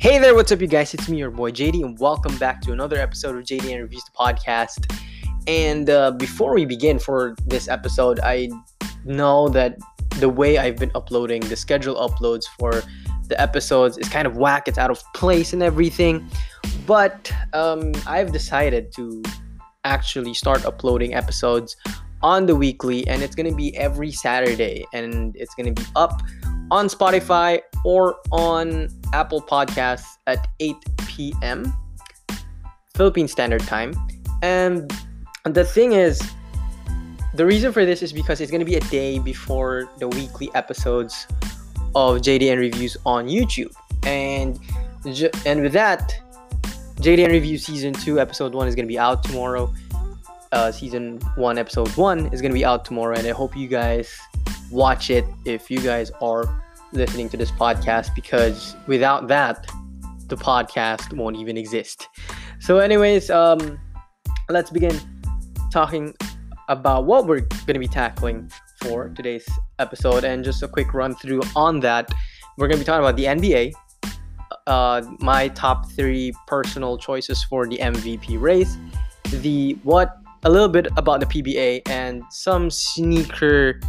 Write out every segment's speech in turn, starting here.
Hey there, what's up, you guys? It's me, your boy JD, and welcome back to another episode of JD and Reviews the podcast. And uh, before we begin for this episode, I know that the way I've been uploading the schedule uploads for the episodes is kind of whack, it's out of place and everything. But um, I've decided to actually start uploading episodes on the weekly, and it's gonna be every Saturday, and it's gonna be up on Spotify or on Apple Podcasts at 8 p.m. Philippine Standard Time. And the thing is, the reason for this is because it's going to be a day before the weekly episodes of JDN Reviews on YouTube. And and with that, JDN Review Season 2, Episode 1 is going to be out tomorrow. Uh, season 1, Episode 1 is going to be out tomorrow. And I hope you guys watch it if you guys are listening to this podcast because without that, the podcast won't even exist. So, anyways, um, let's begin talking about what we're going to be tackling for today's episode. And just a quick run through on that, we're going to be talking about the NBA, uh, my top three personal choices for the MVP race, the what a little bit about the PBA, and some sneaker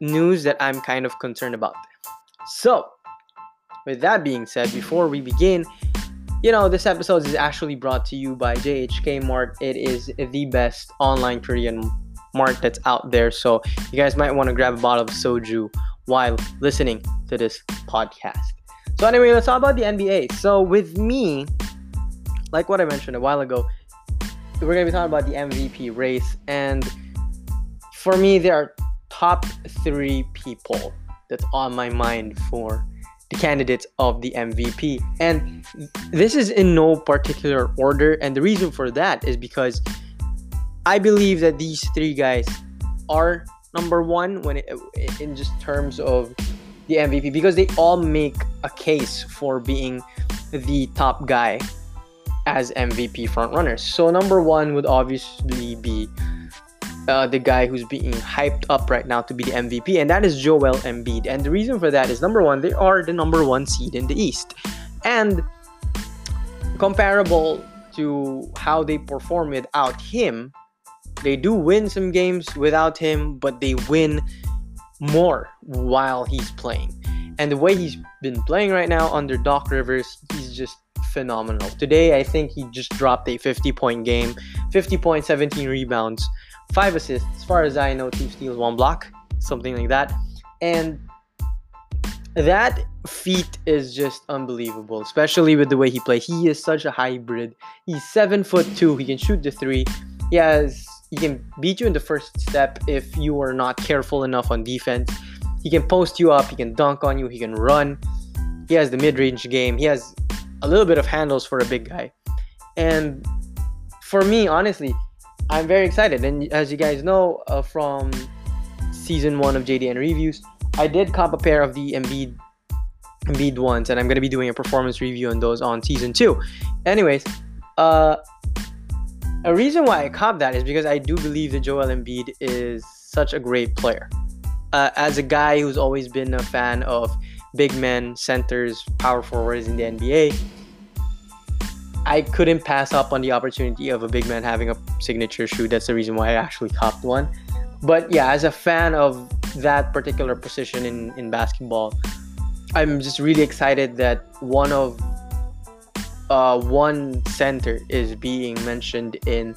news that I'm kind of concerned about. So, with that being said, before we begin, you know, this episode is actually brought to you by JHK Mart. It is the best online Korean mart that's out there. So, you guys might want to grab a bottle of soju while listening to this podcast. So, anyway, let's talk about the NBA. So, with me, like what I mentioned a while ago, we're going to be talking about the MVP race. And for me, there are top three people that's on my mind for the candidates of the MVP. And this is in no particular order. And the reason for that is because I believe that these three guys are number one when it, in just terms of the MVP because they all make a case for being the top guy as MVP frontrunners. So number one would obviously be uh, the guy who's being hyped up right now to be the MVP, and that is Joel Embiid. And the reason for that is number one, they are the number one seed in the East, and comparable to how they perform without him, they do win some games without him, but they win more while he's playing. And the way he's been playing right now under Doc Rivers, he's just phenomenal. Today, I think he just dropped a 50 point game, 50 point, 17 rebounds five assists, as far as I know, two steals, one block, something like that. And that feat is just unbelievable, especially with the way he plays. He is such a hybrid. He's seven foot two. He can shoot the three. He has he can beat you in the first step if you are not careful enough on defense. He can post you up. He can dunk on you. He can run. He has the mid-range game. He has a little bit of handles for a big guy. And for me, honestly, I'm very excited. And as you guys know uh, from season one of JDN reviews, I did cop a pair of the Embiid Embiid ones, and I'm gonna be doing a performance review on those on season two. Anyways, uh, a reason why I cop that is because I do believe that Joel Embiid is such a great player. Uh, as a guy who's always been a fan of big men, centers, power forwards in the NBA, I couldn't pass up on the opportunity of a big man having a signature shoe. That's the reason why I actually copped one. But yeah, as a fan of that particular position in, in basketball, I'm just really excited that one of uh, one center is being mentioned in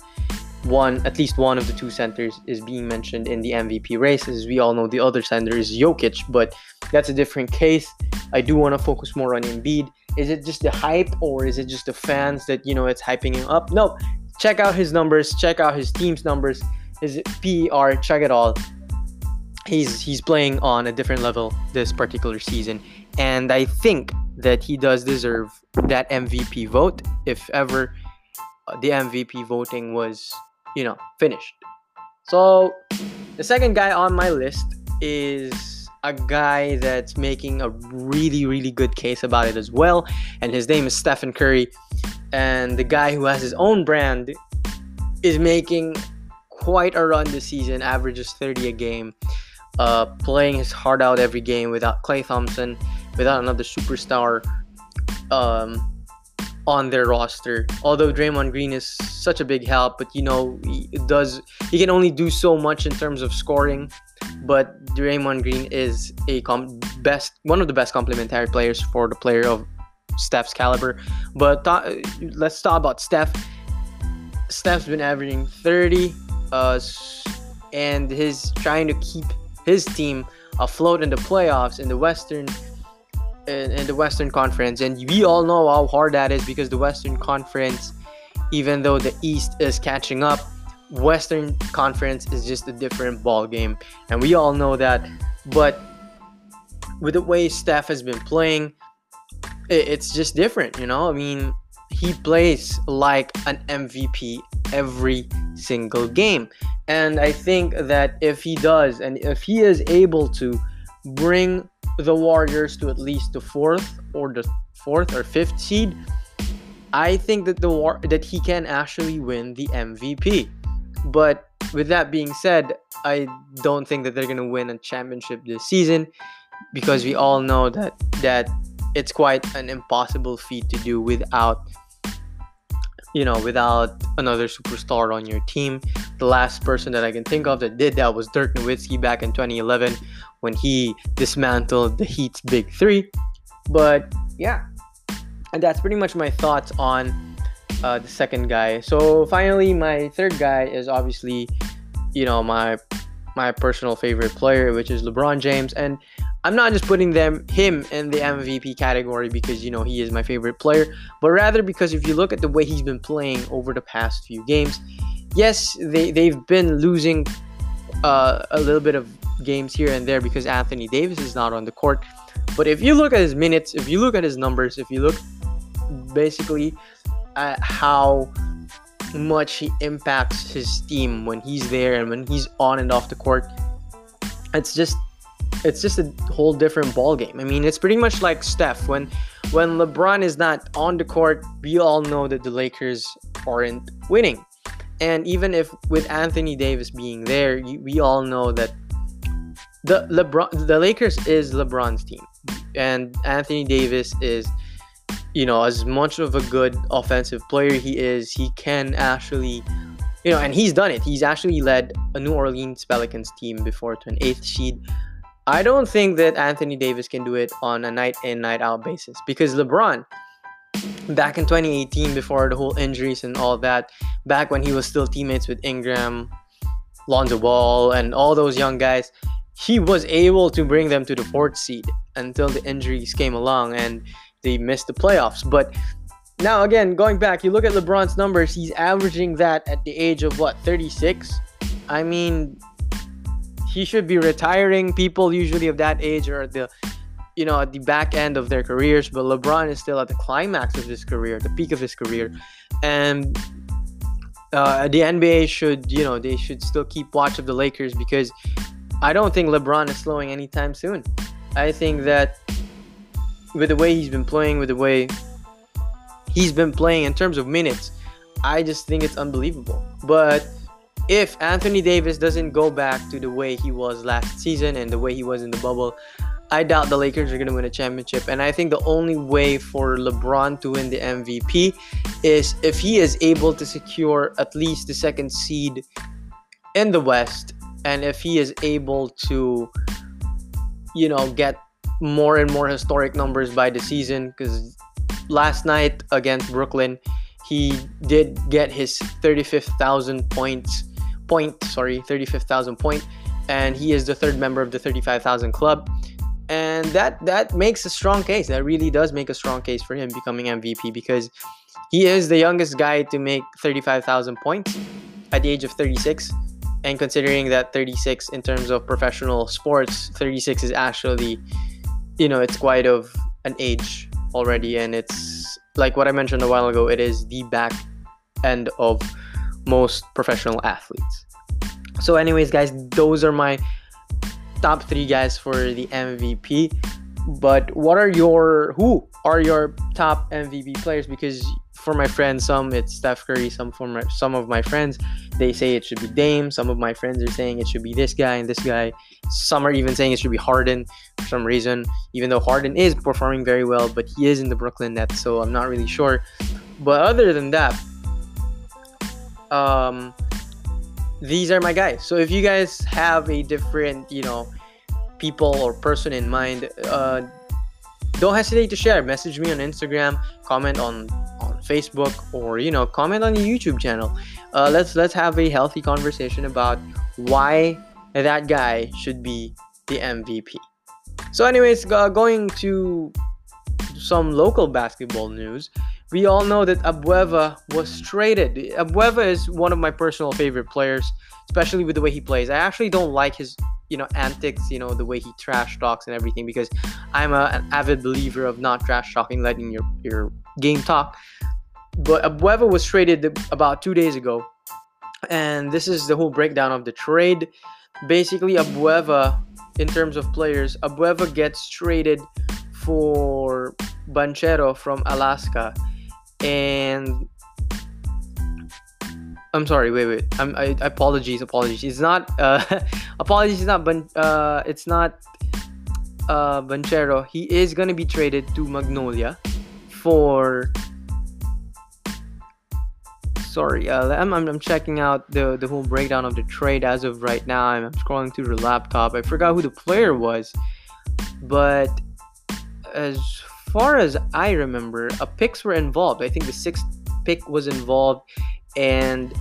one at least one of the two centers is being mentioned in the MVP race. As we all know, the other center is Jokic, but that's a different case. I do want to focus more on Embiid. Is it just the hype or is it just the fans that you know it's hyping him up? No, check out his numbers, check out his team's numbers, his PER, check it all. He's he's playing on a different level this particular season, and I think that he does deserve that MVP vote if ever uh, the MVP voting was you know finished. So the second guy on my list is a guy that's making a really, really good case about it as well. And his name is Stephen Curry. And the guy who has his own brand is making quite a run this season, averages 30 a game, uh, playing his heart out every game without Klay Thompson, without another superstar um, on their roster. Although Draymond Green is such a big help, but you know he does he can only do so much in terms of scoring. But Draymond Green is a com- best one of the best complementary players for the player of Steph's caliber. But th- let's talk about Steph. Steph's been averaging 30, uh, and he's trying to keep his team afloat in the playoffs in the Western in, in the Western Conference, and we all know how hard that is because the Western Conference, even though the East is catching up, Western Conference is just a different ball game, and we all know that. But with the way Steph has been playing, it's just different, you know. I mean, he plays like an MVP every single game, and I think that if he does, and if he is able to bring the Warriors to at least the fourth or the fourth or fifth seed, I think that the war that he can actually win the MVP. But with that being said, I don't think that they're gonna win a championship this season because we all know that that it's quite an impossible feat to do without you know without another superstar on your team. The last person that I can think of that did that was Dirk Nowitzki back in 2011 when he dismantled the Heat's big three. But yeah, and that's pretty much my thoughts on uh, the second guy. So finally, my third guy is obviously, you know, my my personal favorite player, which is LeBron James, and I'm not just putting them him in the MVP category because you know he is my favorite player, but rather because if you look at the way he's been playing over the past few games, yes, they they've been losing uh, a little bit of games here and there because Anthony Davis is not on the court. But if you look at his minutes, if you look at his numbers, if you look basically at how much he impacts his team when he's there and when he's on and off the court, it's just it's just a whole different ball game. I mean, it's pretty much like Steph when when LeBron is not on the court, we all know that the Lakers aren't winning. And even if with Anthony Davis being there, we all know that the LeBron the Lakers is LeBron's team, and Anthony Davis is, you know, as much of a good offensive player he is, he can actually, you know, and he's done it. He's actually led a New Orleans Pelicans team before to an eighth seed. I don't think that Anthony Davis can do it on a night in night out basis because LeBron back in 2018 before the whole injuries and all that back when he was still teammates with Ingram Lonzo Ball and all those young guys he was able to bring them to the fourth seed until the injuries came along and they missed the playoffs. But now, again, going back, you look at LeBron's numbers, he's averaging that at the age of what, 36? I mean, he should be retiring. People usually of that age are at the you know at the back end of their careers but lebron is still at the climax of his career the peak of his career and uh, the nba should you know they should still keep watch of the lakers because I don't think LeBron is slowing anytime soon. I think that with the way he's been playing, with the way he's been playing in terms of minutes, I just think it's unbelievable. But if Anthony Davis doesn't go back to the way he was last season and the way he was in the bubble, I doubt the Lakers are going to win a championship. And I think the only way for LeBron to win the MVP is if he is able to secure at least the second seed in the West and if he is able to you know get more and more historic numbers by the season because last night against Brooklyn he did get his 35,000 points point sorry 35,000 point and he is the third member of the 35,000 club. And that that makes a strong case. That really does make a strong case for him becoming MVP because he is the youngest guy to make 35,000 points at the age of 36 and considering that 36 in terms of professional sports 36 is actually you know it's quite of an age already and it's like what i mentioned a while ago it is the back end of most professional athletes. So anyways guys those are my top three guys for the mvp but what are your who are your top mvp players? Because for my friends, some it's Steph Curry, some for my, some of my friends they say it should be Dame. Some of my friends are saying it should be this guy and this guy. Some are even saying it should be Harden for some reason, even though Harden is performing very well, but he is in the Brooklyn Nets, so I'm not really sure. But other than that, um, these are my guys. So if you guys have a different, you know, people or person in mind, uh, don't hesitate to share. Message me on Instagram, comment on on Facebook, or you know, comment on the YouTube channel. Uh, let's let's have a healthy conversation about why that guy should be the MVP. So, anyways, uh, going to some local basketball news we all know that Abueva was traded. Abueva is one of my personal favorite players, especially with the way he plays. I actually don't like his, you know, antics, you know, the way he trash talks and everything because I'm a, an avid believer of not trash talking, letting your your game talk. But Abueva was traded about two days ago, and this is the whole breakdown of the trade. Basically, Abueva, in terms of players, Abueva gets traded for Banchero from Alaska and I'm sorry. Wait, wait. I'm. I, apologies. Apologies. It's not. Uh, apologies. It's not. Ban, uh, it's not. Uh, Banchero. He is gonna be traded to Magnolia for. Sorry. Uh, I'm, I'm. I'm checking out the the whole breakdown of the trade as of right now. I'm, scrolling through the laptop. I forgot who the player was, but as far as I remember, a picks were involved. I think the sixth pick was involved, and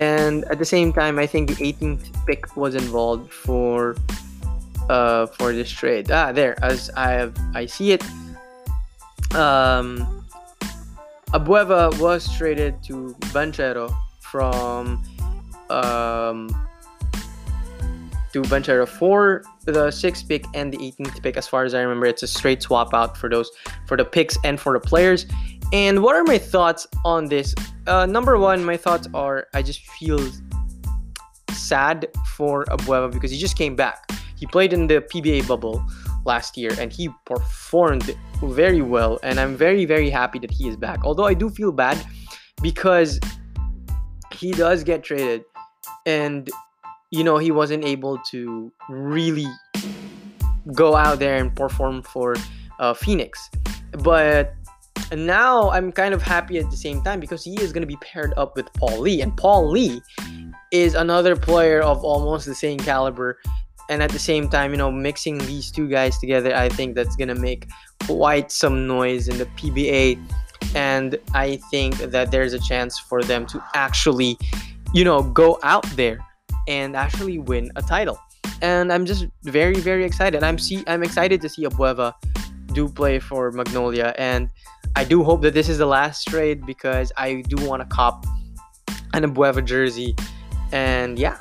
and at the same time, I think the 18th pick was involved for uh for this trade. Ah, there, as I have I see it. Um, Abueva was traded to Banchero from um to Banchero for the sixth pick and the 18th pick. As far as I remember, it's a straight swap out for those for the picks and for the players. And what are my thoughts on this? Uh, number one, my thoughts are I just feel sad for Abueva because he just came back. He played in the PBA bubble last year and he performed very well. And I'm very, very happy that he is back. Although I do feel bad because he does get traded and you know, he wasn't able to really go out there and perform for uh, Phoenix. But now I'm kind of happy at the same time because he is going to be paired up with Paul Lee. And Paul Lee is another player of almost the same caliber. And at the same time, you know, mixing these two guys together, I think that's to make quite some noise in the PBA. And I think that there's a chance for them to actually, you know, go out there and actually win a title. And I'm just very, very excited. I'm see I'm excited to see Abueva do play for Magnolia, and I do hope that this is the last trade because I do want to cop an Abueva jersey. And yeah.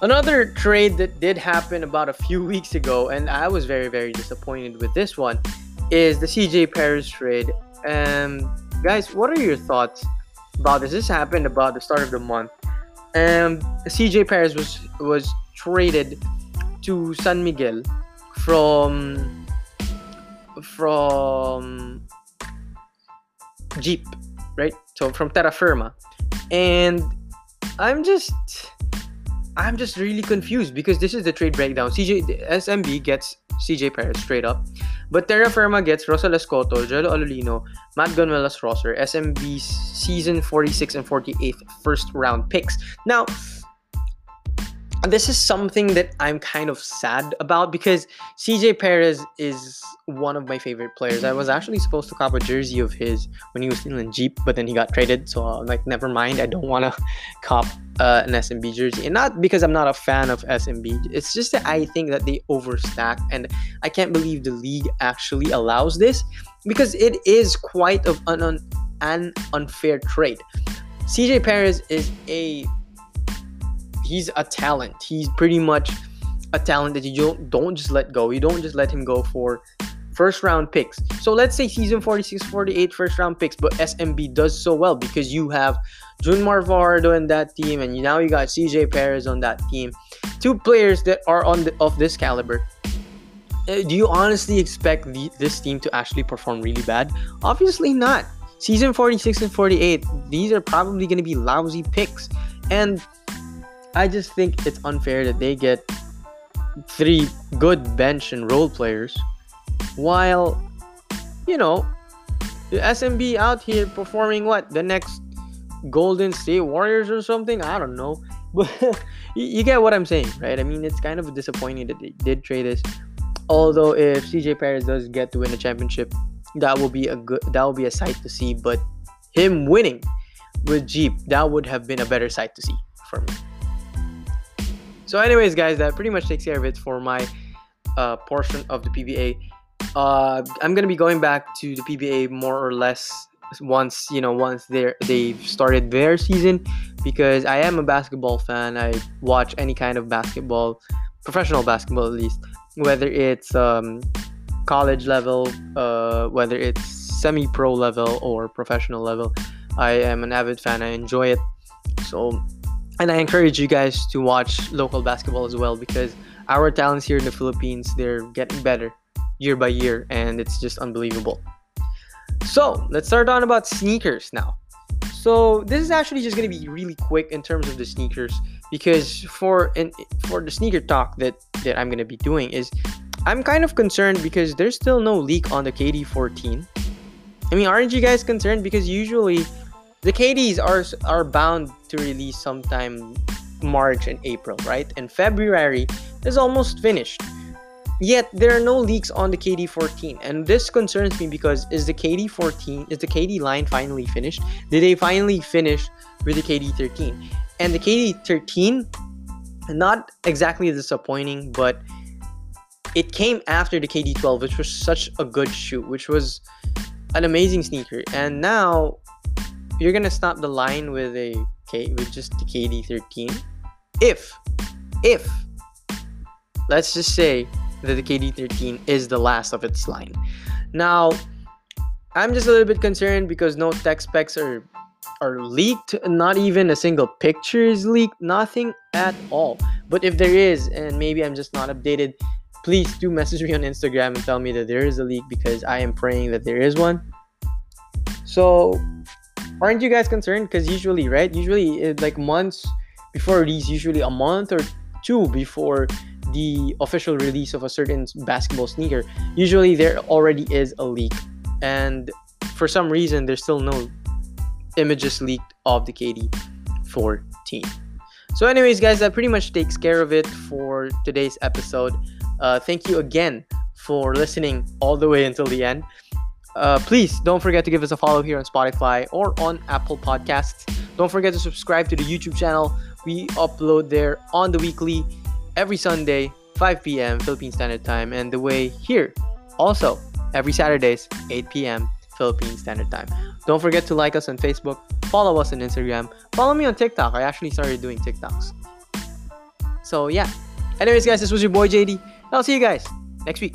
Another trade that did happen about a few weeks ago, and I was very, very disappointed with this one, is the CJ Perez trade. Um, guys, what are your thoughts about this? This happened about the start of the month. And CJ Perez was was traded to San Miguel from from Dyip, right? So from Terra Firma. And I'm just I'm just really confused because this is the trade breakdown. CJ SMB gets CJ Perez straight up. But Terra Firma gets Russel Escoto, Gelo Alolino, Matt Ganuelas-Rosser, SMB's season 46 and 48 first round picks. Now, this is something that I'm kind of sad about because CJ Perez is one of my favorite players. I was actually supposed to cop a jersey of his when he was still in Dyip, but then he got traded. So I'm like, never mind. I don't want to cop uh, an SMB jersey. And not because I'm not a fan of SMB. It's just that I think that they overstack. And I can't believe the league actually allows this because it is quite of an, an unfair trade. CJ Perez is a he's a talent. He's pretty much a talent that you don't don't just let go. You don't just let him go for first round picks. So let's say season 46, 48 first round picks, but SMB does so well because you have June Mar Fajardo in that team, and now you got CJ Perez on that team. Two players that are on the, of this caliber. Uh, do you honestly expect the, this team to actually perform really bad? Obviously not. Season 46 and 48, these are probably going to be lousy picks. And I just think it's unfair that they get three good bench and role players while, you know, the SMB out here performing what? The next Golden State Warriors or something? I don't know. But you get what I'm saying, right? I mean, it's kind of disappointing that they did trade this. Although if CJ Perez does get to win a championship, that will be a good that will be a sight to see. But him winning with Dyip, that would have been a better sight to see for me. So, anyways, guys, that pretty much takes care of it for my uh, portion of the PBA. Uh, I'm gonna be going back to the PBA more or less once you know once they they've started their season because I am a basketball fan. I watch any kind of basketball, professional basketball at least, whether it's um, college level, uh, whether it's semi-pro level or professional level. I am an avid fan. I enjoy it. So and I encourage you guys to watch local basketball as well because our talents here in the Philippines they're getting better year by year and it's just unbelievable. So let's start on about sneakers now. So this is actually just gonna be really quick in terms of the sneakers because for in, for the sneaker talk that that I'm gonna be doing is I'm kind of concerned because there's still no leak on the KD14. I mean, aren't you guys concerned because usually the KDs are are bound to release sometime March and April, right? And February is almost finished. Yet there are no leaks on the KD14, and this concerns me because is the KD14 is the KD line finally finished? Did they finally finish with the KD13? And the KD13, not exactly disappointing, but it came after the KD12, which was such a good shoe, which was an amazing sneaker. And now you're gonna stop the line with a K with just the KD13. If if let's just say that the KD13 is the last of its line. Now, I'm just a little bit concerned because no tech specs are are leaked. Not even a single picture is leaked. Nothing at all. But if there is, and maybe I'm just not updated, please do message me on Instagram and tell me that there is a leak because I am praying that there is one. So aren't you guys concerned? Because usually, right? Usually, like months before release, usually a month or two before the official release of a certain basketball sneaker, usually there already is a leak. And for some reason, there's still no images leaked of the KD 14. So, anyways, guys, that pretty much takes care of it for today's episode. Uh, thank you again for listening all the way until the end. Uh, please don't forget to give us a follow here on Spotify or on Apple Podcasts. Don't forget to subscribe to the YouTube channel. We upload there on the weekly every Sunday, 5 p.m. Philippine Standard Time, and the way here also every Saturdays, 8 p.m. Philippine Standard Time. Don't forget to like us on Facebook, follow us on Instagram, follow me on TikTok. I actually started doing TikToks. So yeah. Anyways, guys, this was your boy JD. I'll see you guys next week.